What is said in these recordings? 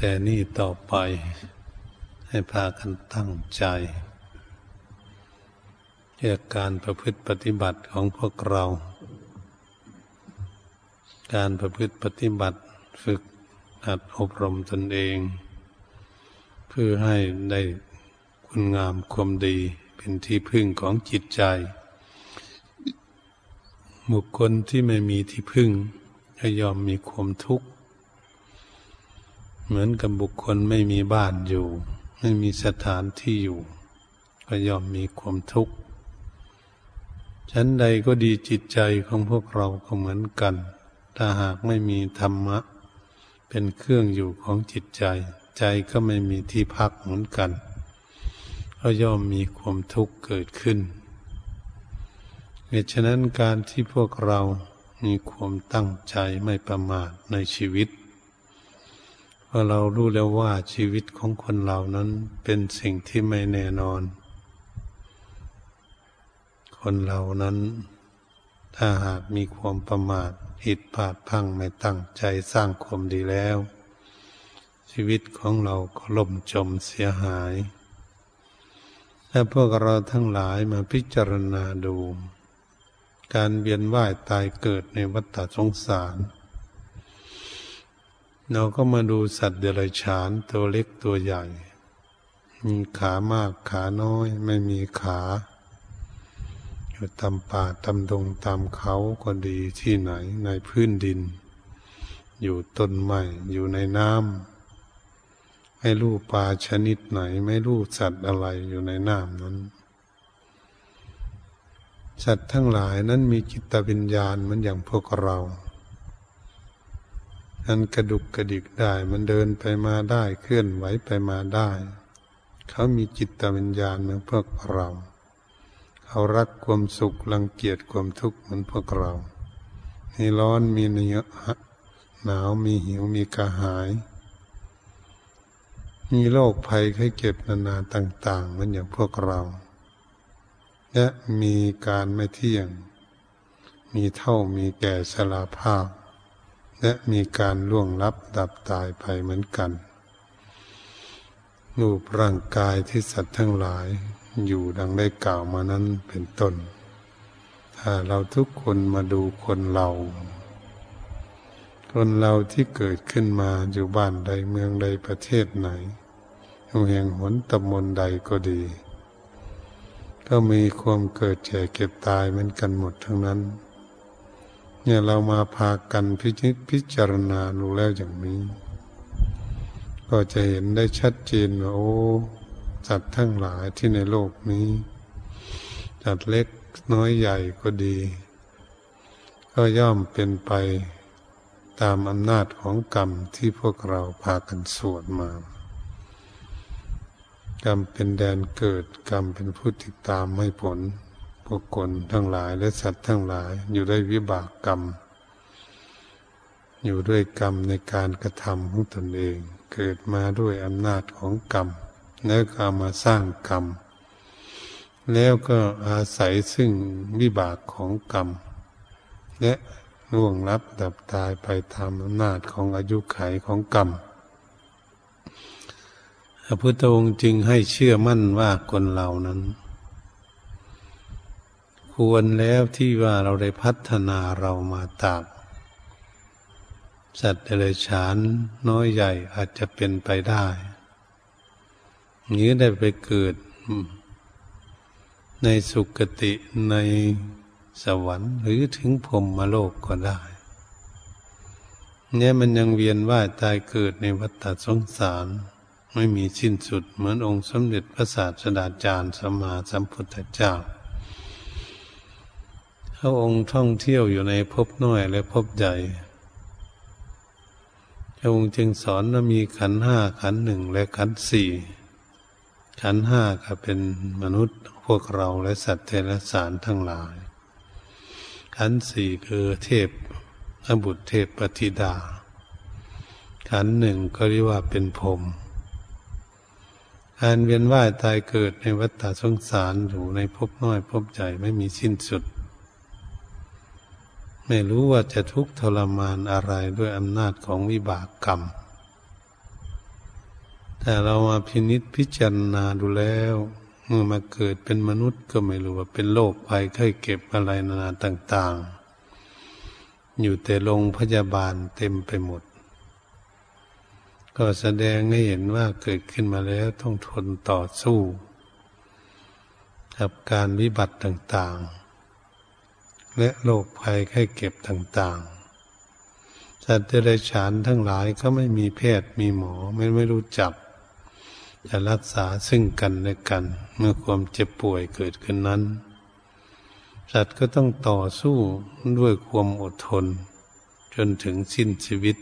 แต่นี่ต่อไปให้พากันตั้งใจเรื่อการประพฤติปฏิบัติของพวกเรา การประพฤติปฏิบัติฝึกหัดอบรมตนเอง เพื่อให้ได้คุณงามความดีเป็นที่พึ่งของจิตใจ บุคคลที่ไม่มีที่พึ่งก็ยอมมีความทุกข์ เหมือนกับบุคคลไม่มีบ้านอยู่ ไม่มีสถานที่อยู่ ก็ย่อมมีความทุกข์ชั้นใดก็ดีจิตใจของพวกเราก็เหมือนกัน ถ้าหากไม่มีธรรมะ เป็นเครื่องอยู่ของจิตใจ ใจก็ไม่มีที่พักเหมือนกัน ก็ย่อมมีความทุกข์เกิดขึ้นเหตุฉะนั้นการที่พวกเรามีความตั้งใจไม่ประมาทในชีวิต พราะเรารู้แล้วว่าชีวิตของคนเรานั้นเป็นสิ่งที่ไม่แน่นอน คนเรานั้น ถ้าหากมีความประมาทผิดพลาดพังไม่ตั้งใจสร้างความดีแล้ว ชีวิตของเราก็ล่มจมเสียหายถ้าพวกเราทั้งหลายมาพิจารณาดู การเวียนว่ายตายเกิดในวัฏสงสาร เราก็มาดูสัตว์เดรัจฉานตัวเล็กตัวใหญ่ มีขามากขาน้อย ไม่มีขา อยู่ตามป่าตามดงตามเขาก็ดีที่ไหนในพื้นดิน อยู่ต้นไม้อยู่ในน้ำไม่รู้ปลาชนิดไหน ไม่รู้สัตว์อะไรอยู่ในน้ำนั้น สัตว์ทั้งหลายนั้นมีจิตวิญญาณเหมือนอย่างพวกเรา มันกระดุกกระดิกได้ มันเดินไปมาได้เคลื่อนไหวไปมาได้ เขามีจิตวิญญาณเหมือนพวกเราเขารักความสุขรังเกียจความทุกข์เหมือนพวกเรา มีร้อนมีเนื้อหนาวมีหิวมีกระหาย มีโรคภัยไข้เจ็บนานาต่าง ๆ เหมือนอย่างพวกเรา และมีการไม่เที่ยง มีเท่ามีแก่สลาภาพ และมีการล่วงลับดับตายไปเหมือนกัน รูปร่างกายที่สัตว์ทั้งหลายอยู่ดังได้กล่าวมานั้นเป็นต้น ถ้าเราทุกคนมาดูคนเรา คนเราที่เกิดขึ้นมาอยู่บ้านใดเมืองใดประเทศไหนอยู่แห่งหนตำมนใดก็ดี ก็มีความเกิดแก่เก็บตายเหมือนกันหมดทั้งนั้น เนี่ยเรามาพากันพิจิตพิจารณาดูแล้วอย่างนี้ ก็จะเห็นได้ชัดเจนว่าโอ้สัตว์ทั้งหลายที่ในโลกนี้สัตว์เล็กน้อยใหญ่ก็ดี ก็ย่อมเป็นไปตามอำนาจของกรรมที่พวกเราพากันสวดมากรรมเป็นแดนเกิดกรรมเป็นผู้ติดตามให้ผล พวกคนทั้งหลายและสัตว์ทั้งหลาย อยู่ด้วยวิบากกรรม อยู่ด้วยกรรมในการกระทำของตนเอง เกิดมาด้วยอำนาจของกรรม แล้วก็มาสร้างกรรม แล้วก็อาศัยซึ่งวิบากของกรรม และล่วงลับดับตายไปตามอำนาจของอายุไขของกรรมพระพุทธองค์จึงให้เชื่อมั่นว่าคนเหล่านั้น ควรแล้วที่ว่าเราได้พัฒนาเรามาตากสัตว์เดรัจฉานน้อยใหญ่อาจจะเป็นไปได้นี้ได้ไปเกิด ในสุคติในสวรรค์ หรือถึงพรมมโลกก็ได้เนี่ยมันยังเวียนว่ายตายเกิดในวัฏสงสาร ไม่มีสิ้นสุดเหมือนองค์สมเด็จพระศาสดาจารย์สมมาสัมพุทธเจ้า พระองค์ท่องเที่ยวอยู่ในภพน้อยและภพใหญ่พระองค์จึงสอนว่ามีขันห้าขันหนึ่งและขันสี่ขันห้าก็เป็นมนุษย์พวกเราและสัตว์เทรสารทั้งหลาย ขันสี่คือเทพอบุตรเทพปฏิดา ขันหนึ่งก็เรียกว่าเป็นพรมการเวียนว่ายตายเกิดในวัฏสงสารอยู่ในภพน้อยภพใหญ่ไม่มีสิ้นสุด ไม่รู้ว่าจะทุกข์ทรมานอะไรด้วยอำนาจของวิบากกรรม แต่เรามาพินิษพิจารณาดูแล้ว เมื่อมาเกิดเป็นมนุษย์ก็ไม่รู้ว่าเป็นโรคภัยไข้เก็บอะไรนานาต่าง ๆ อยู่แต่โรงพยาบาลเต็มไปหมด ก็แสดงให้เห็นว่าเกิดขึ้นมาแล้วต้องทนต่อสู้ กับการวิบัติต่าง ๆ และโรคภัยไข้เก็บต่างๆ สัตว์เดรัจฉานทั้งหลายก็ไม่มีแพทย์มีหมอไม่ไม่รู้จัก จะรักษาซึ่งกันและกัน เมื่อความเจ็บป่วยเกิดขึ้นนั้น สัตว์ก็ต้องต่อสู้ด้วยความอดทน จนถึงสิ้นชีวิต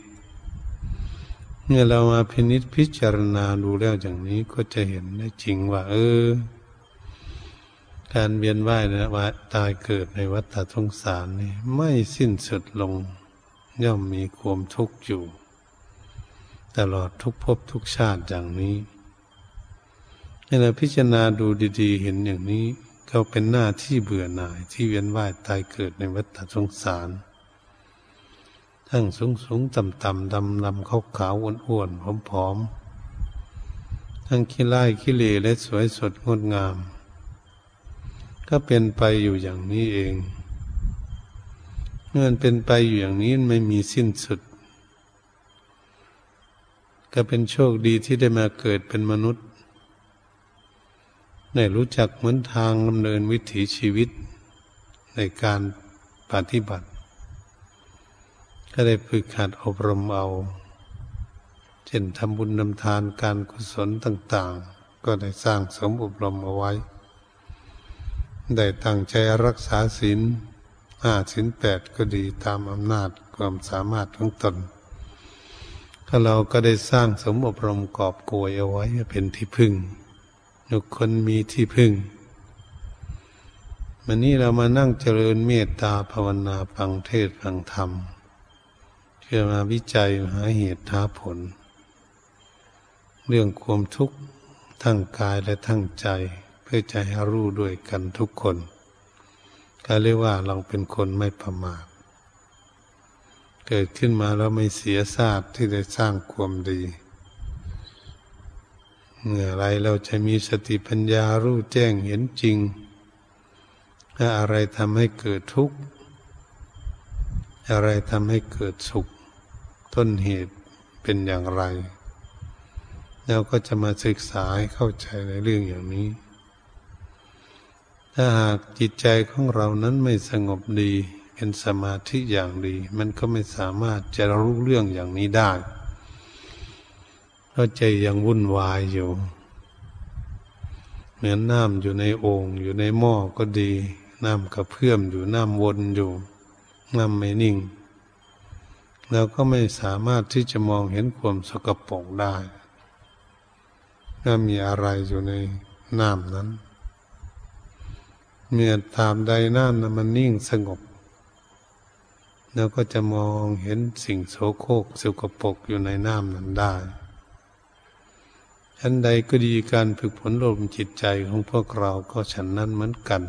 เมื่อเรามาพินิษพิจารณาดูแล้วอย่างนี้ก็จะเห็นได้จริงว่า เออ การเวียนว่ายนะว่าตายเกิดในวัฏสงสารนี่ไม่สิ้นสุดลง ย่อมมีความทุกข์อยู่ ตลอดทุกภพทุกชาติอย่างนี้เมื่อเราพิจารณาดูดีๆ เห็นอย่างนี้ก็เป็นหน้าที่เบื่อหน่ายที่เวียนว่ายตายเกิดในวัฏสงสาร ทั้งสูงสูงต่ำต่ำดำดำขาวขาวอ้วนอ้วนผอมผอมทั้งขี้ไล่ขี้เลและสวยสดงดงาม ก็เป็นไปอยู่อย่างนี้เอง เมื่อเป็นไปอยู่อย่างนี้ไม่มีสิ้นสุด ก็เป็นโชคดีที่ได้มาเกิดเป็นมนุษย์ ได้รู้จักเหมือนทางดำเนินวิถีชีวิตในการปฏิบัติ ก็ได้ฝึกหัดอบรมเอา เช่นทำบุญนำทานการกุศลต่าง ๆ ก็ได้สร้างสมอบรมเอาไว้ ได้ตั้งใจรักษาศีลห้าศีลแปดก็ดีตามอำนาจความสามารถของตนก็เราก็ได้สร้างสมอบรมกอบโกยเอาไว้เป็นที่พึ่งทุกคนมีที่พึ่งวันนี้เรามานั่งเจริญเมตตาภาวนาฟังเทศฟังธรรมเพื่อมาวิจัยหาเหตุหาผล เรื่องความทุกข์ทั้งกายและทั้งใจ พื่อใจให้รู้ด้วยกันทุกคนก็เรียกว่าเราเป็นคนไม่ประมาทเกิดขึ้นมาแล้วไม่เสียซาดที่ได้สร้างความดีเมื่อไรเราจะมีสติปัญญารู้แจ้งเห็นจริงถ้าอะไรทำให้เกิดทุกข์ อะไรทำให้เกิดสุข ต้นเหตุเป็นอย่างไรแล้วก็จะมาศึกษาให้เข้าใจในเรื่องอย่างนี้ ถ้าหากจิตใจของเรานั้นไม่สงบดี เป็นสมาธิอย่างดี มันก็ไม่สามารถจะรู้เรื่องอย่างนี้ได้เพราะใจยังวุ่นวายอยู่ เหมือนน้ำอยู่ในโอ่งอยู่ในหม้อก็ดีน้ำกระเพื่อมอยู่น้ำวนอยู่น้ำไม่นิ่งเราก็ไม่สามารถที่จะมองเห็นความสกปรกได้ถ้ามีอะไรอยู่ในน้ำนั้น เมื่อตามใดน้ำนั้นมันนิ่งสงบเราก็จะมองเห็นสิ่งโสโครกสกปรกอยู่ในน้ำนั้นได้ฉันใดก็ดีการฝึกฝนลมจิตใจของพวกเราก็ฉันนั้นเหมือนกัน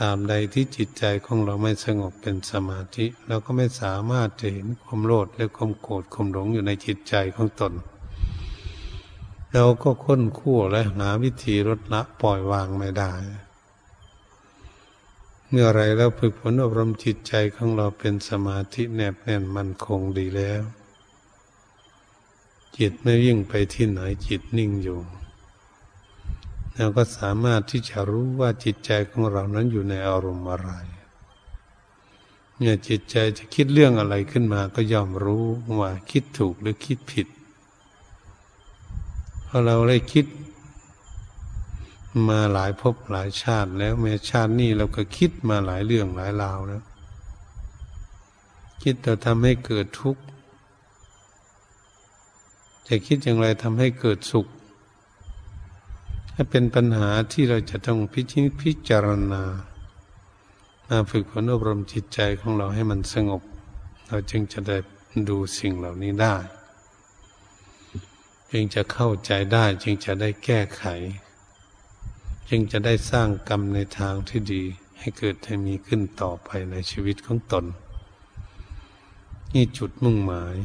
ตามใดที่จิตใจของเราไม่สงบเป็นสมาธิ เราก็ไม่สามารถจะเห็นความโลดและความโกรธความหลงอยู่ในจิตใจของตน เราก็ค้นคั่วและหาวิธีลดละปล่อยวางไม่ได้ มื่อไรเราฝึกฝนอบรมจิตใจของเราเป็นสมาธิแนบแน่นมั่นคงดีแล้ว จิตไม่วิ่งไปที่ไหนจิตนิ่งอยู่เราก็สามารถที่จะรู้ว่าจิตใจของเรานั้นอยู่ในอารมณ์อะไรเนี่ยจิตใจจะคิดเรื่องอะไรขึ้นมาก็ย่อมรู้ว่าคิดถูกหรือคิดผิดพอเราได้คิด มาหลายภพหลายชาติแล้วแม้ชาตินี้เราก็คิดมาหลายเรื่องหลายราวแล้ว คิดเราทำให้เกิดทุกข์จะคิดอย่างไรทำให้เกิดสุขถ้าเป็นปัญหาที่เราจะต้องพิจิตพิจารณามาฝึกฝนอบรมจิตใจของเราให้มันสงบ เราจึงจะได้ดูสิ่งเหล่านี้ได้ จึงจะเข้าใจได้จึงจะได้แก้ไข จึงจะได้สร้างกรรมในทางที่ดีให้เกิดให้มีขึ้นต่อไปในชีวิตของตน นี่จุดมุ่งหมาย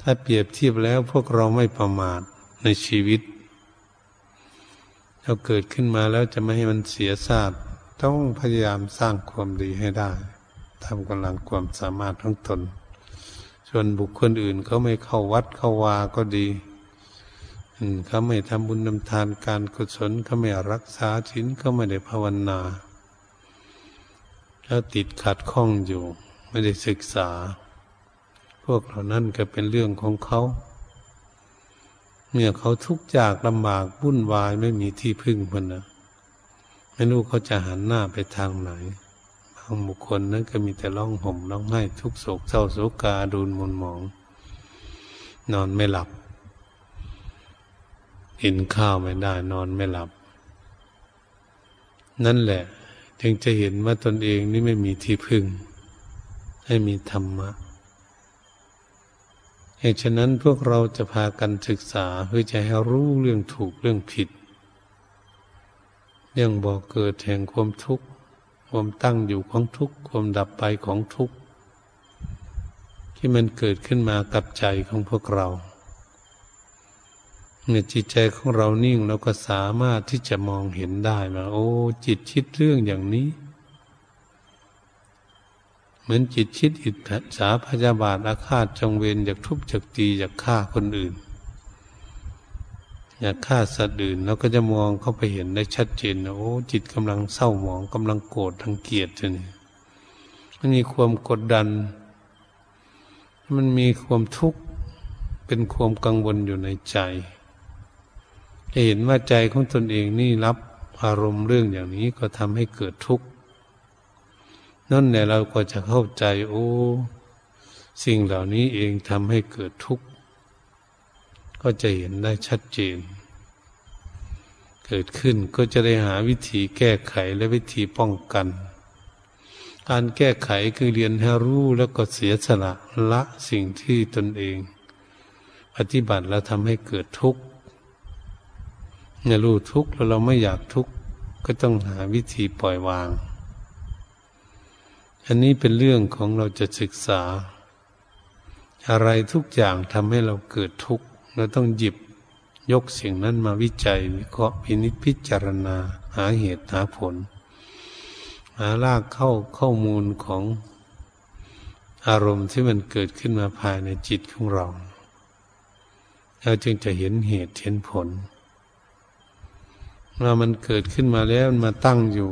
ถ้าเปรียบเทียบแล้วพวกเราไม่ประมาทในชีวิตเราเกิดขึ้นมาแล้วจะไม่ให้มันเสียศาสตร์ต้องพยายามสร้างความดีให้ได้ทำกำลังความสามารถของตน ส่วนบุคคลอื่นเขาไม่เข้าวัดเข้าวาก็ดี เขาไม่ทำบุญนำทานการกุศลเขาไม่รักษาศีลเขาไม่ได้ภาวนา แล้วติดขัดข้องอยู่ ไม่ได้ศึกษา พวกเหล่านั้นก็เป็นเรื่องของเขาเมื่อเขาทุกข์ยากลำบากวุ่นวายไม่มีที่พึ่งมันนะไม่รู้เขาจะหันหน้าไปทางไหนบางบุคคลนั้นก็มีแต่ร้องห่มร้องไห้ทุกโศกเศร้าโศกาดูนมุนหมอง นอนไม่หลับ กินข้าวไม่ได้นอนไม่หลับ นั่นแหละ จึงจะเห็นว่าตนเองนี่ไม่มีที่พึ่ง ให้มีธรรมะเหตุฉะนั้นพวกเราจะพากันศึกษาเพื่อจะให้รู้เรื่องถูกเรื่องผิด เรื่องบ่อกเกิดแห่งความทุกข์ความตั้งอยู่ของทุกข์ความดับไปของทุกข์ที่มันเกิดขึ้นมากับใจของพวกเรา เมื่อจิตใจของเรานิ่งเราก็สามารถที่จะมองเห็นได้ว่าโอ้ จิตคิดเรื่องอย่างนี้ เหมือนจิตคิดอิจฉาพยาบาทอาฆาตจงเวรอยากทุบอยากตีอยากฆ่าคนอื่น อยากฆ่าสัตว์อื่นเราก็จะมองเข้าไปเห็นได้ชัดเจนโอ้ จิตกำลังเศร้าหมองกำลังโกรธทั้งเกลียดนี่มันมีความกดดัน มันมีความทุกข์เป็นความกังวลอยู่ในใจ จะเห็นว่าใจของตนเองนี่รับอารมณ์เรื่องอย่างนี้ก็ทำให้เกิดทุกข์นั่นแหละเราก็จะเข้าใจโอ้สิ่งเหล่านี้เองทำให้เกิดทุกข์ก็จะเห็นได้ชัดเจน เกิดขึ้นก็จะได้หาวิธีแก้ไขและวิธีป้องกัน การแก้ไขคือเรียนให้รู้แล้วก็เสียสละละสิ่งที่ตนเอง ปฏิบัติแล้วทำให้เกิดทุกข์ เนี่ยรู้ทุกข์แล้วเราไม่อยากทุกข์ก็ต้องหาวิธีปล่อยวาง อันนี้เป็นเรื่องของเราจะศึกษา อะไรทุกอย่างทำให้เราเกิดทุกข์เราต้องหยิบยกสิ่งนั้นมาวิจัยวิเคราะห์พินิจพิจารณาหาเหตุหาผล หารากเข้าข้อมูลของอารมณ์ที่มันเกิดขึ้นมาภายในจิตของเราเราจึงจะเห็นเหตุเห็นผล ว่ามันเกิดขึ้นมาแล้วมันมาตั้งอยู่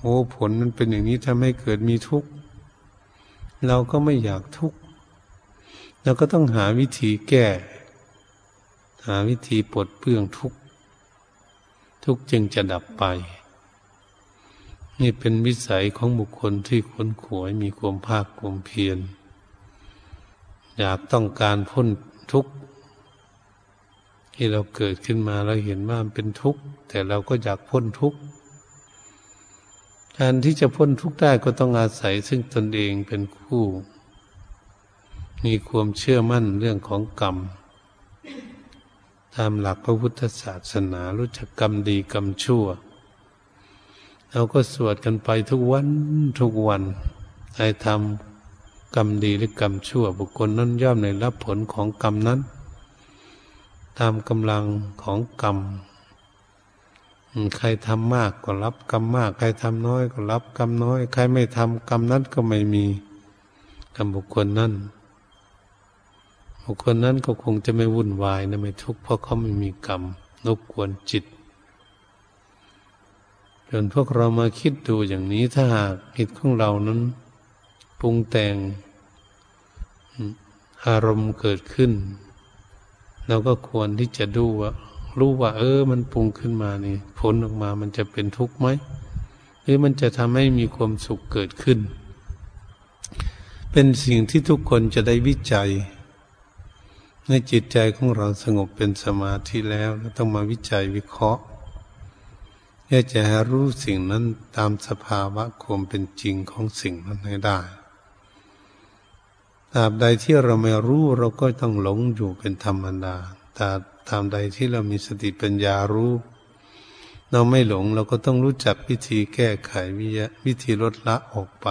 โอ้ผลมันเป็นอย่างนี้ทำให้เกิดมีทุกข์เราก็ไม่อยากทุกข์เราก็ต้องหาวิธีแก้ หาวิธีปลดเปลื้องทุกข์ทุกข์จึงจะดับไป นี่เป็นวิสัยของบุคคลที่ค้นขวยมีความภาคความเพียรอยากต้องการพ้นทุกข์ ที่เราเกิดขึ้นมาเราเห็นว่ามันเป็นทุกข์แต่เราก็อยากพ้นทุกข์การที่จะพ้นทุกข์ได้ก็ต้องอาศัยซึ่งตนเองเป็นคู่มีความเชื่อมั่นเรื่องของกรรม ตามหลักพระพุทธศาสนารู้จักกรรมดีกรรมชั่ว เราก็สวดกันไปทุกวันทุกวันใครทำกรรมดีหรือกรรมชั่ว บุคคลนั้นย่อมในรับผลของกรรมนั้น ตามกำลังของกรรม ใครทำมากก็รับกรรมมาก ใครทำน้อยก็รับกรรมน้อย ใครไม่ทำกรรมนั้นก็ไม่มีกรรมบุคคลนั้นบุคคลนั้นก็คงจะไม่วุ่นวายนะไม่ทุกข์เพราะเขาไม่มีกรรมรบกวนจิตจนพวกเรามาคิดดูอย่างนี้ถ้าหากจิตของเรานั้นปรุงแต่งอารมณ์เกิดขึ้น เราก็ควรที่จะดูว่ารู้ว่า เออ มันปรุงขึ้นมานี่ผลออกมามันจะเป็นทุกข์ไหมหรือมันจะทำให้มีความสุขเกิดขึ้น เป็นสิ่งที่ทุกคนจะได้วิจัย ในจิตใจของเราสงบเป็นสมาธิแล้วต้องมาวิจัยวิเคราะห์เพื่อจะรู้สิ่งนั้นตามสภาวะความเป็นจริงของสิ่งนั้นให้ได้ ตราบใดที่เราไม่รู้เราก็ต้องหลงอยู่เป็นธรรมดาแต่ตามใดที่เรามีสติปัญญารู้ เราไม่หลงเราก็ต้องรู้จักวิธีแก้ไขวิวิธีลดละออกไป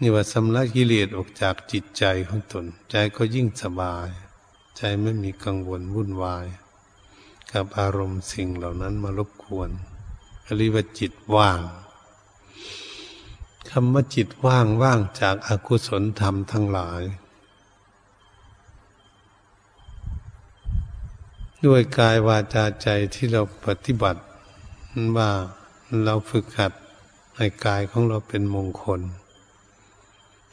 นี่ว่าสำลักกิเลสออกจากจิตใจของตน ใจก็ยิ่งสบาย ใจไม่มีกังวลวุ่นวาย กับอารมณ์สิ่งเหล่านั้นมารบกวนเรียกว่าจิตว่าง คำว่าจิตว่างว่างจากอากุศลธรรมทั้งหลาย ด้วยกายวาจาใจที่เราปฏิบัติว่าเราฝึกหัดให้กายของเราเป็นมงคล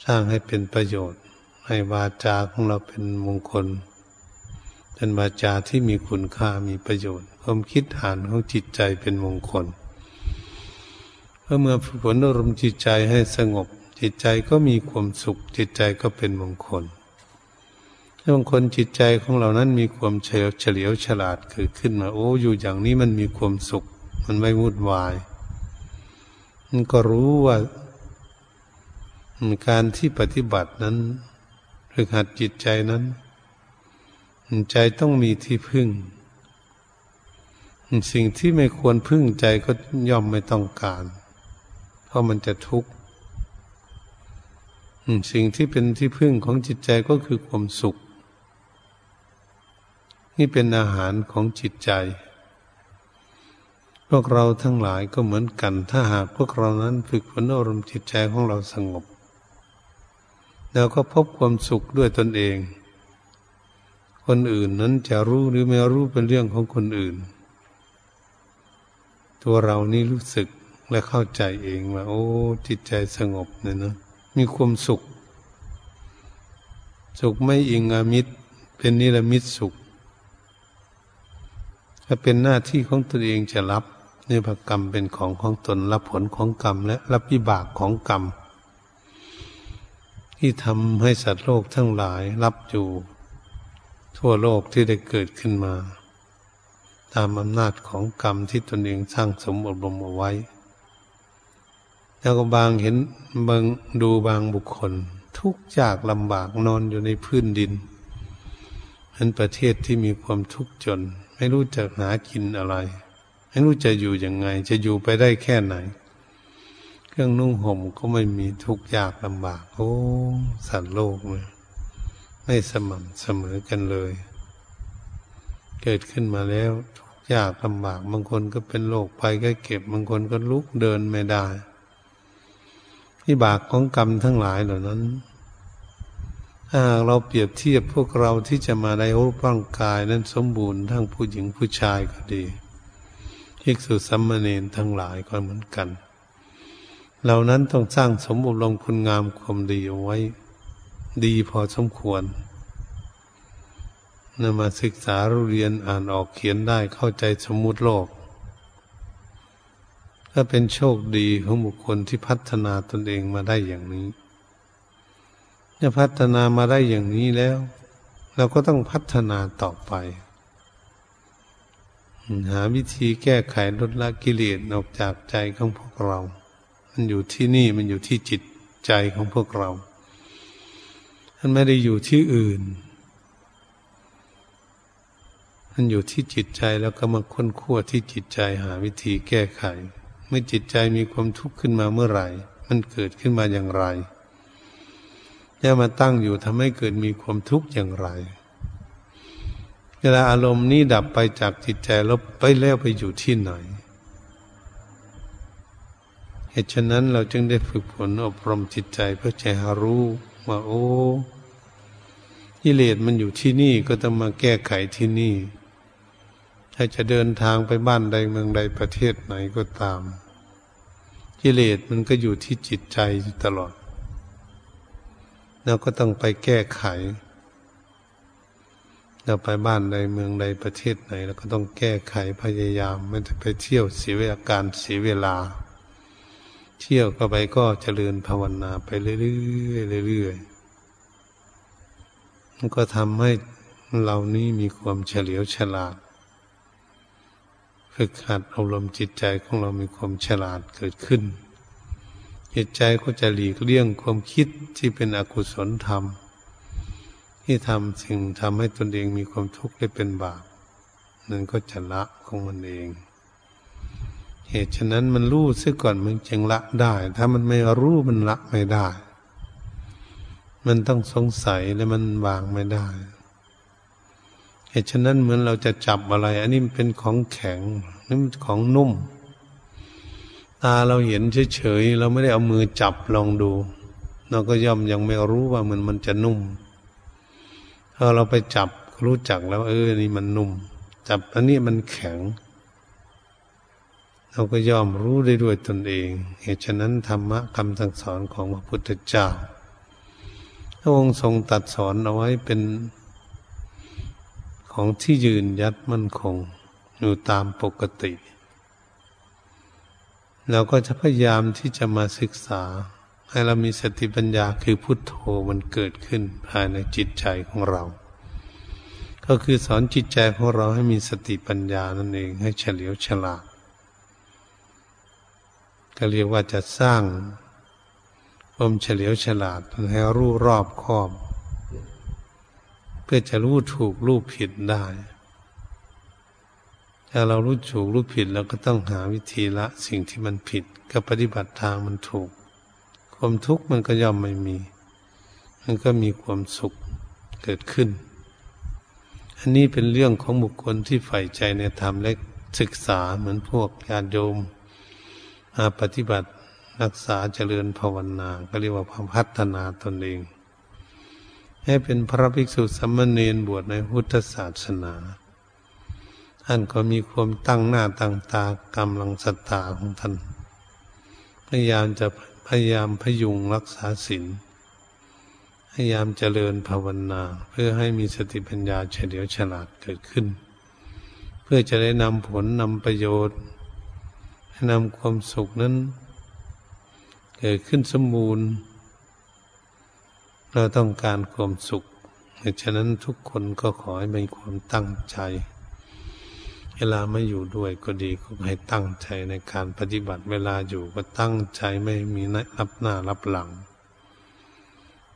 สร้างให้เป็นประโยชน์ ให้วาจาของเราเป็นมงคล เป็นวาจาที่มีคุณค่ามีประโยชน์ ความคิดอ่านของจิตใจเป็นมงคล เมื่อฝึกฝนอารมณ์จิตใจให้สงบ จิตใจก็มีความสุข จิตใจก็เป็นมงคลบางคนจิตใจของเรานั้นมีความเฉลียวเฉลียวฉลาดเกิดขึ้นมาโอ้อยู่อย่างนี้มันมีความสุข มันไม่วุ่นวาย มันก็รู้ว่าการที่ปฏิบัตินั้นฝึกหัดจิตใจนั้น ใจต้องมีที่พึ่ง สิ่งที่ไม่ควรพึ่งใจก็ย่อมไม่ต้องการ เพราะมันจะทุกข์สิ่งที่เป็นที่พึ่งของจิตใจก็คือความสุข นี่เป็นอาหารของจิตใจ พวกเราทั้งหลายก็เหมือนกัน ถ้าหากพวกเรานั้นฝึกฝนอารมณ์จิตใจของเราสงบ แล้วก็พบความสุขด้วยตนเอง คนอื่นนั้นจะรู้หรือไม่รู้เป็นเรื่องของคนอื่น ตัวเรานี่รู้สึก และเข้าใจเองว่า โอ้ จิตใจสงบเนี่ยนะมีความสุข สุขไม่อิงอามิตร เป็นนิรมิตสุข ถ้าเป็นหน้าที่ของตนเองจะรับเนื้อกรรมเป็นของของตนรับผลของกรรม และรับวิบากของกรรม ที่ทำให้สัตว์โลกทั้งหลายรับอยู่ ทั่วโลกที่ได้เกิดขึ้นมา ตามอำนาจของกรรมที่ตนเองสร้างสมอบรมเอาไว้ แล้วก็บางเห็นบางดูบางบุคคล ทุกข์ยากลำบากนอนอยู่ในพื้นดินเป็นประเทศที่มีความทุกข์จน ไม่รู้จะหากินอะไร ไม่รู้จะอยู่ยังไง จะอยู่ไปได้แค่ไหน เครื่องนุ่งห่มก็ไม่มีทุกข์ยากลำบาก โอ้ สัตว์โลกเลยไม่สม่ำเสมอกันเลย เกิดขึ้นมาแล้วทุกข์ยากลำบากบางคนก็เป็นโรคภัยก็เก็บบางคนก็ลุกเดินไม่ได้ วิบากของกรรมทั้งหลายเหล่านั้นถ้าเราเปรียบเทียบพวกเราที่จะมาได้รูปร่างกายนั้นสมบูรณ์ทั้งผู้หญิงผู้ชายก็ดีภิกษุสัมมาเนนทั้งหลายก็เหมือนกัน เหล่านั้นต้องสร้างสมบุรลงคุณงามความดีเอาไว้ ดีพอสมควรนำมาศึกษาเรียนอ่านออกเขียนได้เข้าใจสมมุติโลก ถ้าเป็นโชคดีของบุคคลที่พัฒนาตนเองมาได้อย่างนี้จะพัฒนามาได้อย่างนี้แล้ว เราก็ต้องพัฒนาต่อไป หาวิธีแก้ไขลดละกิเลสออกจากใจของพวกเรา มันอยู่ที่นี่มันอยู่ที่จิตใจของพวกเรามันไม่ได้อยู่ที่อื่น มันอยู่ที่จิตใจแล้วก็มาค้นคว้าที่จิตใจหาวิธีแก้ไข เมื่อจิตใจมีความทุกข์ขึ้นมาเมื่อไหร่ มันเกิดขึ้นมาอย่างไรจะมาตั้งอยู่ทำให้เกิดมีความทุกข์อย่างไร เวลาอารมณ์นี้ดับไปจากจิตใจแล้วไปแล้วไปอยู่ที่ไหน เหตุฉะนั้นเราจึงได้ฝึกฝนอบรมจิตใจเพื่อจะหารู้ว่าโอ้กิเลสมันอยู่ที่นี่ก็ต้องมาแก้ไขที่นี่ ถ้าจะเดินทางไปบ้านใดเมืองใดประเทศไหนก็ตาม กิเลสมันก็อยู่ที่จิตใจตลอดเราก็ต้องไปแก้ไข เราไปบ้านใดเมืองใดประเทศไหนเราก็ต้องแก้ไขพยายาม ไม่ได้ไปเที่ยวเสียเวลาการเสียเวลา เที่ยวก็ไปก็เจริญภาวนาไปเรื่อยๆเรื่อยๆมันก็ทำให้เรานี้มีความเฉลียวฉลาด ฝึกหัดอารมณ์จิตใจของเรามีความฉลาดเกิดขึ้น จิตใจก็จะหลีกเลี่ยงความคิดที่เป็นอกุศลธรรม ที่ทำสิ่งทำให้ตนเองมีความทุกข์ได้เป็นบาปนั่นก็จะละของมันเอง เหตุฉะนั้นมันรู้ซะก่อนมันจึงละได้ ถ้ามันไม่รู้มันละไม่ได้ มันต้องสงสัยและมันวางไม่ได้ ตุฉะนั้นเหมือนเราจะจับอะไร อันนี้มันเป็นของแข็งนี่มันของนุ่ม ตาเราเห็นเฉยๆเราไม่ได้เอามือจับลองดู เราก็ย่อมยังไม่รู้ว่ามันมันจะนุ่มถ้าเราไปจับรู้จักแล้ว เออนี่มันนุ่ม จับอันนี้มันแข็ง เราก็ย่อมรู้ได้ด้วยตนเอง เหตุฉะนั้นธรรมะคำสั่งสอนของพระพุทธเจ้าพระองค์ทรงตัดสอนเอาไว้เป็น ของที่ยืนยัดมั่นคง อยู่ตามปกติ เราก็จะพยายามที่จะมาศึกษา ให้เรามีสติปัญญาคือพุทโธมันเกิดขึ้นภายในจิตใจของเรา ก็คือสอนจิตใจของเราให้มีสติปัญญานั่นเองให้เฉลียวฉลาดก็เรียกว่าจะสร้างความเฉลียวฉลาดให้รู้รอบคอบ เพื่อจะรู้ถูกรู้ผิดได้ ถ้าเรารู้ถูกรู้ผิดเราก็ต้องหาวิธีละสิ่งที่มันผิดก็ปฏิบัติทางมันถูก ความทุกข์มันก็ย่อมไม่มี มันก็มีความสุขเกิดขึ้น อันนี้เป็นเรื่องของบุคคลที่ใฝ่ใจในธรรมและศึกษาเหมือนพวกญาติโยมมาปฏิบัติรักษาเจริญภาวนาก็เรียกว่าพัฒนาตนเอง ให้เป็นพระภิกษุสมณเณรบวชในพุทธศาสนาท่านก็มีความตั้งหน้าตั้งตากำลังศรัทธาของท่าน พยายามจะพยายามพยุงรักษาศีลพยายามเจริญภาวนา เพื่อให้มีสติปัญญาเฉลียวฉลาดเกิดขึ้น เพื่อจะได้นำผลนำประโยชน์ให้นำความสุขนั้น เกิดขึ้นสมบูรณ์ เราต้องการความสุขฉะนั้นทุกคนก็ขอให้มีความตั้งใจ เวลาไม่อยู่ด้วยก็ดีก็ให้ตั้งใจในการปฏิบัติเวลาอยู่ก็ตั้งใจไม่มีรับหน้ารับหลัง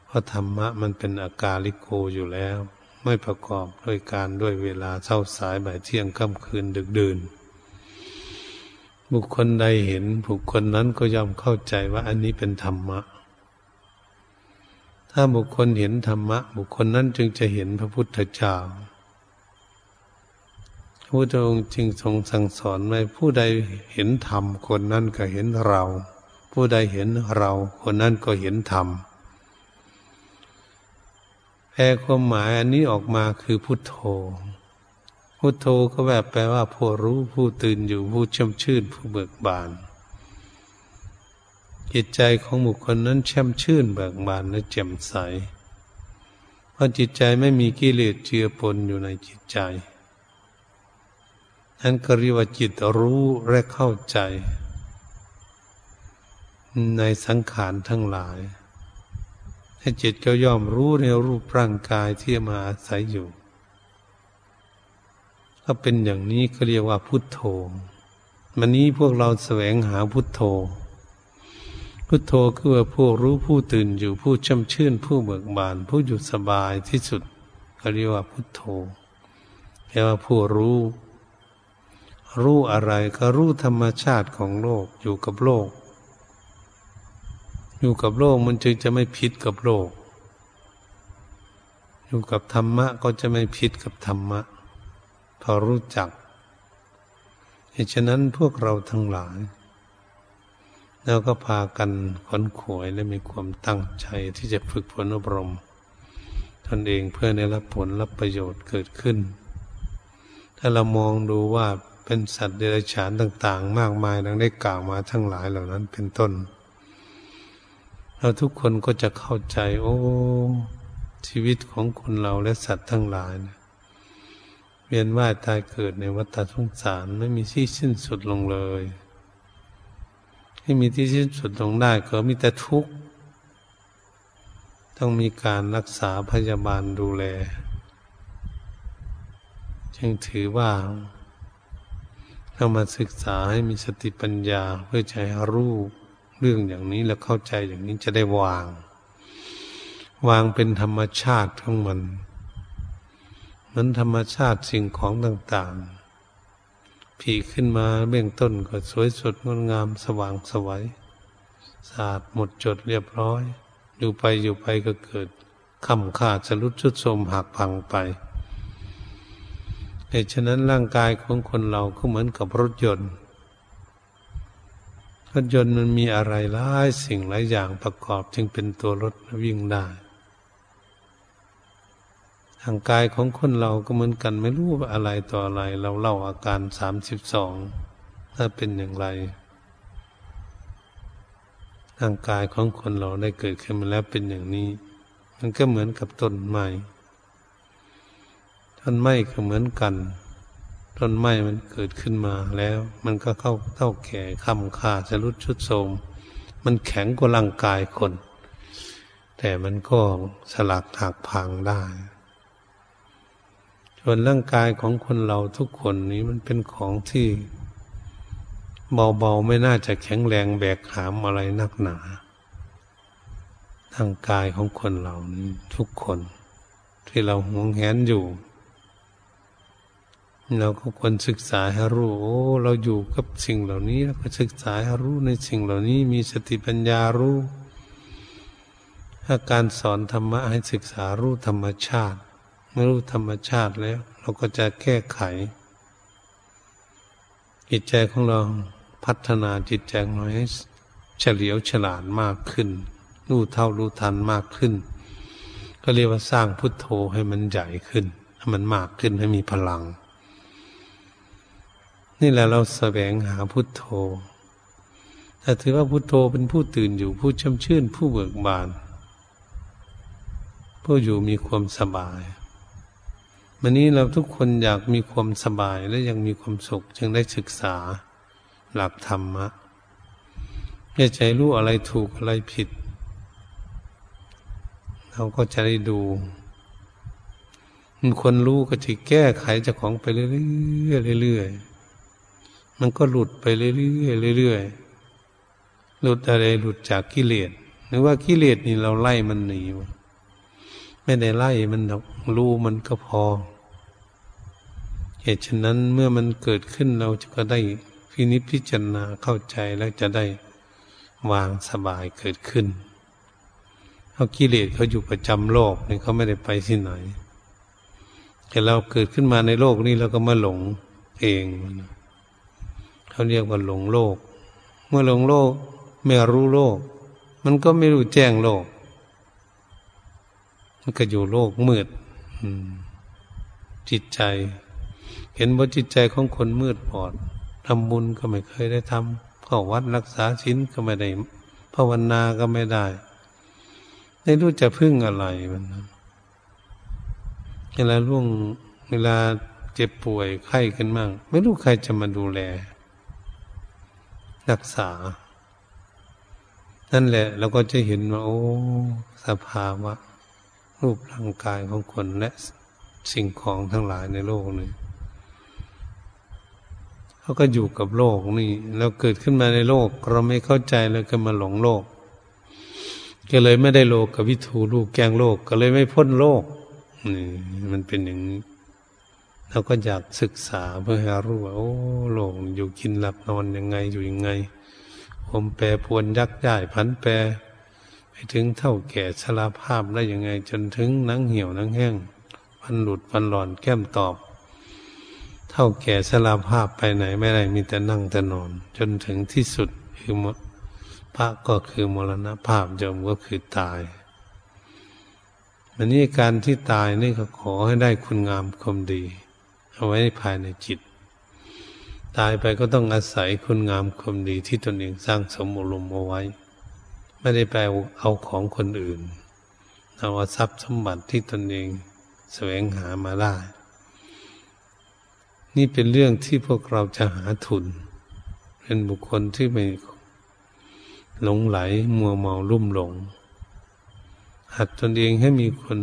เพราะธรรมะมันเป็นอาการลิโกอยู่แล้ว ไม่ประกอบด้วยการด้วยเวลาเช้าสายบ่ายเที่ยงค่ำคืนดึกดื่นบุคคลใดเห็นบุคคลนั้นก็ย่อมเข้าใจว่าอันนี้เป็นธรรมะ ถ้าบุคคลเห็นธรรมะ บุคคลนั้นจึงจะเห็นพระพุทธเจ้าพระพุทธองค์จึงทรงสั่งสอนไว้ผู้ใดเห็นธรรมคนนั้นก็เห็นเรา ผู้ใดเห็นเราคนนั้นก็เห็นธรรมแปลความหมายอันนี้ออกมาคือพุทโธ พุทโธก็แบบแปลว่าผู้รู้ผู้ตื่นอยู่ผู้ช่ำชื่นผู้เบิกบาน จิตใจของบุคคลนั้นแช่มชื่นเบิกบานและแจ่มใส เพราะจิตใจไม่มีกิเลสเจือปนอยู่ในจิตใจนั้นก็เรียกว่าจิตรู้และเข้าใจ ในสังขารทั้งหลายให้จิตก็ย่อมรู้ในรูปร่างกายที่มาอาศัยอยู่ ถ้าเป็นอย่างนี้ก็เรียกว่าพุทโธ วันนี้พวกเราแสวงหาพุทโธ พุทโธคือว่าผู้รู้ผู้ตื่นอยู่ผู้ช่ำชื่น ผู้เบิกบาน ผู้อยู่สบายที่สุดก็เรียกว่าพุทโธแปลว่าผู้รู้ รู้อะไรก็รู้ธรรมชาติของโลกอยู่กับโลก อยู่กับโลกมันจึงจะไม่ผิดกับโลก อยู่กับธรรมะก็จะไม่ผิดกับธรรมะ พอรู้จักเหตุฉะนั้นพวกเราทั้งหลาย แล้วก็พากันขนขวยและมีความตั้งใจที่จะฝึกฝนอบรมตนเองเพื่อในรับผลรับประโยชน์เกิดขึ้น ถ้าเรามองดูว่าเป็นสัตว์เดรัจฉานต่าง ๆ มากมายดังได้กล่าวมาทั้งหลายเหล่านั้นเป็นต้น เราทุกคนก็จะเข้าใจ โอ้ชีวิตของคนเราและสัตว์ทั้งหลายนะเวียนว่ายตายเกิดในวัฏสงสารไม่มีที่สิ้นสุดลงเลย ให้มีที่สิ้นสุดลงได้ก็มีแต่ทุกข์ต่ต้องมีการรักษาพยาบาลดูแล จึงถือว่าเรามาศึกษาให้มีสติปัญญาเพื่อจะให้รู้เรื่องอย่างนี้แล้วเข้าใจอย่างนี้จะได้วาง วางเป็นธรรมชาติของมันเหมือนธรรมชาติสิ่งของต่างๆ ผีขึ้นมาเบื้องต้นก็สวยสดงดงามสว่างสวัยสะอาดหมดจดเรียบร้อย อยู่ไปอยู่ไปก็เกิดคำขาดสรุดชุดโทมหักพังไปเหตุฉะนั้นร่างกายของคนเราก็เหมือนกับรถยนต์ รถยนต์มันมีอะไรหลายสิ่งหลายอย่างประกอบจึงเป็นตัวรถวิ่งได้ ทางกายของคนเราก็เหมือนกันไม่รู้อะไรต่ออะไร เราเล่าอาการสามสิบสองถ้าเป็นอย่างไรร่างกายของคนเราได้เกิดขึ้นมาแล้วเป็นอย่างนี้ มันก็เหมือนกับต้นไม้ต้นไม้ก็เหมือนกันต้นไม้มันเกิดขึ้นมาแล้ว มันก็เข้าเท่าแก่คำค่าจะรุดชุดโทมมันแข็งกว่าร่างกายคน แต่มันก็สลักหักพังได้ ส่วนร่างกายของคนเราทุกคนนี้มันเป็นของที่เบาๆไม่น่าจะแข็งแรงแบกหามอะไรนักหนาทางกายของคนเรานี้ทุกคน ที่เราห่วงแหนอยู่ เราก็ควรศึกษาให้รู้โอ้เราอยู่กับสิ่งเหล่านี้เราก็ศึกษาให้รู้ในสิ่งเหล่านี้มีสติปัญญารู้ถ้าการสอนธรรมะให้ศึกษารู้ธรรมชาติ รู้ธรรมชาติแล้ว เราก็จะแก้ไข จิตใจของเราพัฒนาจิตใจของเราให้เฉลียวฉลาดมากขึ้น รู้เท่ารู้ทันมากขึ้น ก็เรียกว่าสร้างพุทโธให้มันใหญ่ขึ้น ให้มันมากขึ้นให้มีพลัง นี่แหละเราแสวงหาพุทโธแต่ถือว่าพุทโธเป็นผู้ตื่นอยู่ผู้ช่ำชื่นผู้เบิกบาน ผู้อยู่มีความสบาย วันนี้เราทุกคนอยากมีความสบายและยังมีความสุข จึงได้ศึกษาหลักธรรมะจะใจรู้อะไรถูกอะไรผิด เราก็จะได้ดูมันคนรู้ก็จะแก้ไขเจ้าของไปเรื่อยๆเรื่อยๆมันก็หลุดไปเรื่อยๆเรื่อยๆหลุดอะไรหลุดจากกิเลสหรือว่ากิเลสนี่เราไล่มันหนีไม่ได้ไล่มันรู้มันก็พอ เหตุฉะนั้นเมื่อมันเกิดขึ้นเราจะก็ได้พินิจพิจารณาเข้าใจแล้วจะได้วางสบายเกิดขึ้นเขากิเลสเขาอยู่ประจำโลกนี่เขาไม่ได้ไปที่ไหน แต่เราเกิดขึ้นมาในโลกนี้เราก็มาหลงเองเขาเรียกว่าหลงโลก เมื่อหลงโลกไม่รู้โลก มันก็ไม่รู้แจ้งโลก มันก็อยู่โลกมืดจิตใจ ห็นว่าจิตใจของคนมืดบอดทำบุญก็ไม่เคยได้ทำเข้าวัดรักษาศีลก็ไม่ได้ภาวนาก็ไม่ได้ไม่รู้จะพึ่งอะไรมันเวลาล่วงเวลาเจ็บป่วยไข้ขึ้นมาก ไม่รู้ใครจะมาดูแล รักษา นั่นแหละเราก็จะเห็นว่าโอ้สภาวะ รูปร่างกายของคนและสิ่งของทั้งหลายในโลกนี้ เขาก็อยู่กับโลกนี่เราเกิดขึ้นมาในโลก เราไม่เข้าใจแล้วก็มาหลงโลก ก็เลยไม่ได้โลกกับวิถูลูกแกงโลกก็เลยไม่พ้นโลกนี่มันเป็นอย่างนี้เราก็อยากศึกษาเพื่อห้รู้ว่าโอ้โลกอยู่กินหลับนอนยังไงอยู่ยังไงผมแปรพวนยักย้ายพันแปรไปถึงเท่าแก่ชราภาพได้ยังไง จนถึงนังเหี่ยวนังแห้งพันหลุดพันหลอนแก้มตอบ เท่าแก่สลาภาพไปไหนไม่ได้มีแต่นั่งแต่นอน จนถึงที่สุดคือพระก็คือมรณภาพจมก็คือตายอันนี้การที่ตายนี่ก็ขอให้ได้คุณงามความดี เอาไว้ภายในจิต ตายไปก็ต้องอาศัยคุณงามความดีที่ตนเองสร้างสมบุรมเอาไว้ ไม่ได้ไปเอาของคนอื่นเอาทรัพย์สมบัติที่ตนเองแสวงหามาได้ นี่เป็นเรื่องที่พวกเราจะหาทุน เป็นบุคคลที่ไม่หลงไหลมัวเมาลุ่มหลง หัดตนเองให้มีคน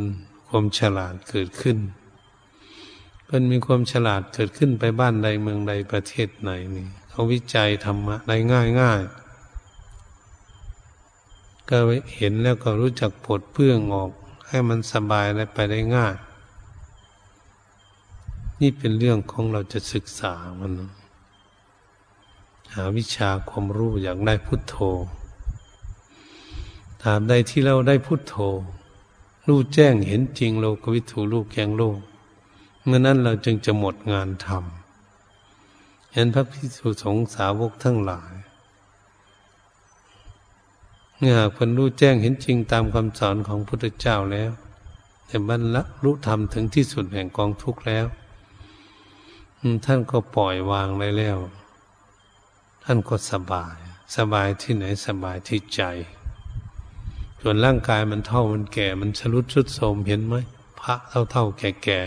ความฉลาดเกิดขึ้นมันมีความฉลาดเกิดขึ้นไปบ้านใดเมืองใดประเทศไหนนี่เขาวิจัยธรรมะได้ง่ายง่ายก็เห็นแล้วก็รู้จักปลดเพื่องออก ให้มันสบายและไปได้ง่าย นี่เป็นเรื่องของเราจะศึกษามันหาวิชาความรู้อยากได้พุทโธถามใดที่เราได้พุทโธรู้แจ้งเห็นจริงโลกวิถูลูกแกงโลก เมื่อนั้นเราจึงจะหมดงานทำเห็นพระพิสุสงสาวกทั้งหลายเมื่อหากคนรู้แจ้งเห็นจริงตามคำสอนของพุทธเจ้าแล้วแต่บรรลุรู้ธรรมถึงที่สุดแห่งกองทุกข์แล้ว ท่านก็ปล่อยวางได้แล้ว ท่านก็สบาย สบายที่ไหนสบายที่ใจ ส่วนร่างกายมันเท่ามันแก่ มันชรุดชุดโทมเห็นไหมพระเท่าเท่าแก่แก่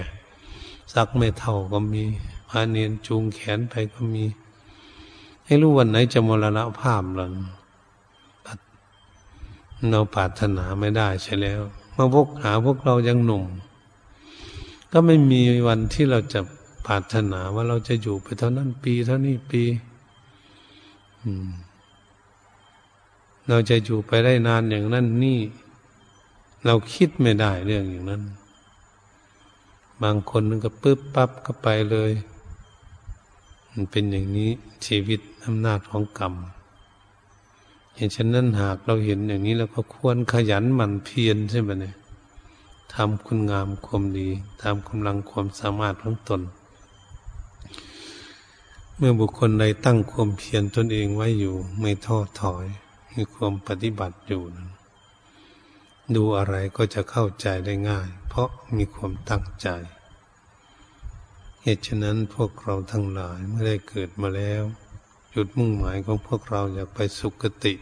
สักไม่เท่าก็มีพระเนียนจูงแขนไปก็มี ให้รู้วันไหนจะมรณะภาพหลังเราปรารถนาไม่ได้ใช่แล้ว มาพกหาพวกเรายังหนุ่ม ก็ไม่มีวันที่เราจะ รารถนาว่าเราจะอยู่ไปเท่านั้นปีเท่านี้ปีอืมเราจะอยู่ไปได้นานอย่างนั้นนี่ เราคิดไม่ได้เรื่องอย่างนั้น บางคนมันก็ปึ๊บปั๊บก็ไปเลย มันเป็นอย่างนี้ชีวิตอำนาจของกรรมเห็นฉะนั้นหากเราเห็นอย่างนี้ แล้วก็ควรขยันหมั่นเพียรใช่ไหมเนี่ยทำคุณงามความดีตามกำลังความสามารถของตน เมื่อบุคคลใดตั้งความเพียรตนเองไว้อยู่ ไม่ท้อถอยมีความปฏิบัติอยู่นั้นดูอะไรก็จะเข้าใจได้ง่าย เพราะมีความตั้งใจ เหตุฉะนั้นพวกเราทั้งหลายเมื่อได้เกิดมาแล้ว จุดมุ่งหมายของพวกเราอยากไปสุคติ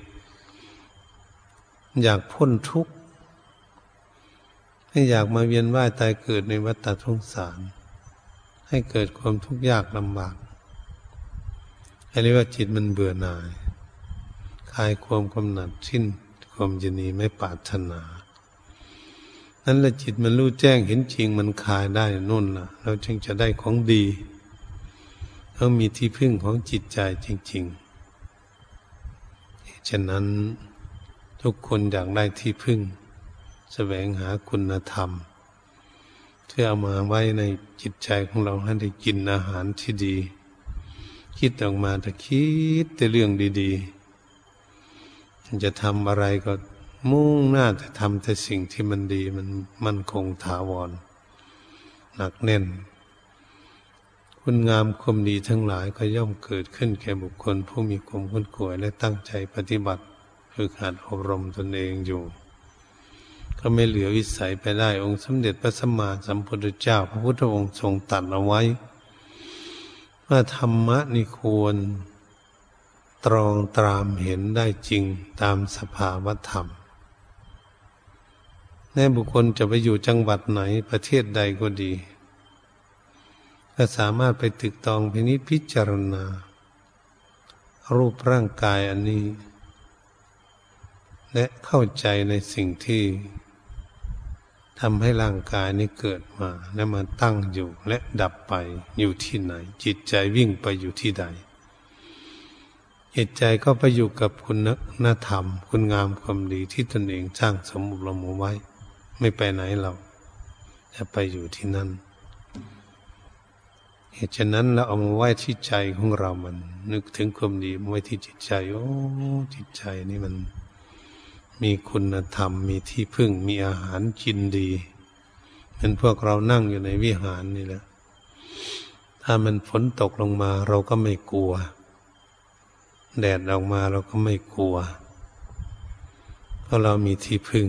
อยากพ้นทุกข์ให้อยากมาเวียนว่ายตายเกิดในวัฏสงสาร ให้เกิดความทุกข์ยากลำบาก ให้เรียกว่าจิตมันเบื่อหน่ายคลายความกำหนัดชิ้นความยินดีไม่ปรารถนานั้นละจิตมันรู้แจ้งเห็นจริงมันคลายได้นู่นล่ะ เราจึงจะได้ของดีเรามีที่พึ่งของจิตใจจริงๆฉะนั้นทุกคนอยากได้ที่พึ่ง แสวงหาคุณธรรม เพื่อเอามาไว้ในจิตใจของเราให้ได้กินอาหารที่ดี คิดออกมาแต่คิดแต่เรื่องดีๆจะทำอะไรก็มุ่งหน้าจะทำแต่สิ่งที่มันดีมันมันคงถาวร หนักแน่น คุณงามความดีทั้งหลายก็ย่อมเกิดขึ้นแก่บุคคล ผู้มีความคุ้นกวยและตั้งใจปฏิบัติคือขาดอบรมตนเองอยู่ ก็ไม่เหลือวิสัยไปได้องค์สมเด็จพระสัมมาสัมพุทธเจ้า พระพุทธองค์ทรงตัดเอาไว้ ว่าธรรมะนี่ควร ตรองตรามเห็นได้จริงตามสภาวธรรมแน่บุคคลจะไปอยู่จังหวัดไหนประเทศใดก็ดี ก็สามารถไปตึกตองพินิจพิจารณา รูปร่างกายอันนี้ และเข้าใจในสิ่งที่ ทำให้ร่างกายนี้เกิดมา และมาตั้งอยู่และดับไปอยู่ที่ไหน จิตใจวิ่งไปอยู่ที่ใด จิตใจก็ไปอยู่กับคุณธรรม คุณงามความดีที่ตนเองสร้างสมบุรมไว้ ไม่ไปไหนเราจะไปอยู่ที่นั่นเหตุฉะนั้นเราเอามาไว้ที่ใจของเรามัน นึกถึงความดีมาไว้ที่จิตใจโอ้จิตใจนี่มัน มีคุณธรรมมีที่พึ่งมีอาหารกินดีเป็นพวกเรานั่งอยู่ในวิหารนี่แหละ ถ้ามันฝนตกลงมาเราก็ไม่กลัว แดดออกมาเราก็ไม่กลัว เพราะเรามีที่พึ่ง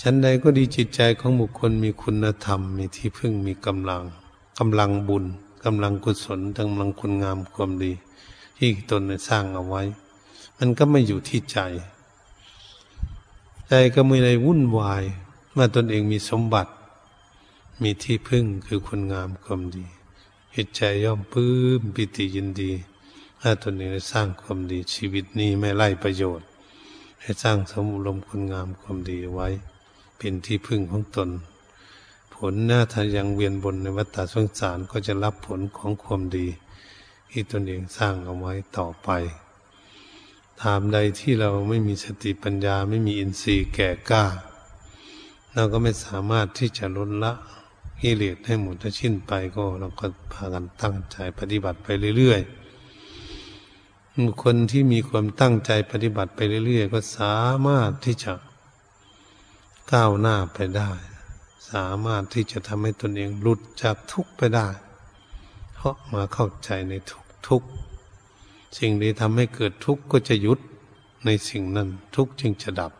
ชั้นใดก็ดีจิตใจของบุคคลมีคุณธรรม มีที่พึ่งมีกำลังกำลังบุญกำลังกุศลกำลังคุณงามความดี ที่ตนได้สร้างเอาไว้ มันก็ไม่อยู่ที่ใจ ใจก็ไม่ได้วุ่นวายเมื่อตนเองมีสมบัติ มีที่พึ่งคือคุณงามความดีจิตใจย่อมปื้มปิติยินดีถ้าตนเองได้สร้างความดี ชีวิตนี้ไม่ไล่ประโยชน์ ให้สร้างสมุลมคุณงามความดีไว้ เป็นที่พึ่งของตน ผลหน้าถ้ายังเวียนบนในวัฏสงสารก็จะรับผลของความดี ที่ตนเองสร้างเอาไว้ต่อไป ถามใดที่เราไม่มีสติปัญญาไม่มีอินทรีย์แก่กล้า เราก็ไม่สามารถที่จะลดละกิเลสให้หมดชิ้นไปก็เราก็พากันตั้งใจปฏิบัติไปเรื่อยๆคนที่มีความตั้งใจปฏิบัติไปเรื่อยๆ ก็สามารถที่จะก้าวหน้าไปได้ สามารถที่จะทำให้ตนเองหลุดจากทุกข์ไปได้ เพราะมาเข้าใจในทุกทุก สิ่งที่ทำให้เกิดทุกข์ก็จะหยุดในสิ่งนั้น ทุกข์จึงจะดับ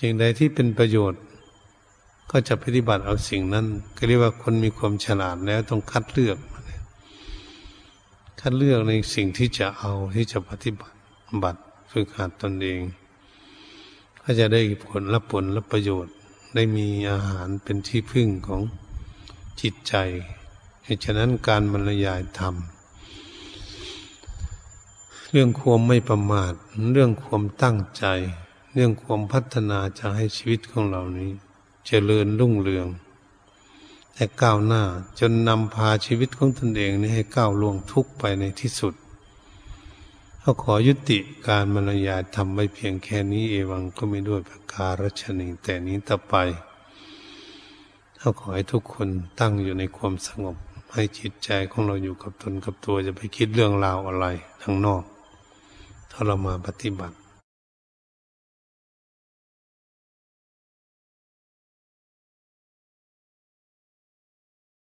สิ่งใดที่เป็นประโยชน์ ก็จะปฏิบัติเอาสิ่งนั้นก็เรียกว่าคนมีความฉลาดแล้วต้องคัดเลือก คัดเลือกในสิ่งที่จะเอาที่จะปฏิบัติบัตรฝึกหัดตนเอง ก็จะได้ผลและผลและประโยชน์ได้มีอาหารเป็นที่พึ่งของจิตใจ เหตุฉะนั้นการบรรยายธรรม รื่องความไม่ประมาท เรื่องความตั้งใจ เรื่องความพัฒนาจะให้ชีวิตของเรานี้จเจริญรุ่งเรืองและก้าวหน้าจนนำพาชีวิตของตนเองนี้ให้ก้าวล่วงทุกไปในที่สุดเขาขอยุติการบรรยาทำไว้เพียงแค่นี้เอวังก็ไม่ด้วยประการชนีแต่นี้ต่อไปเขาขอให้ทุกคนตั้งอยู่ในความสงบให้จิตใจของเราอยู่กับตนกับตัวจะไปคิดเรื่องราวอะไรทางนอก เรามาปฏิบัติ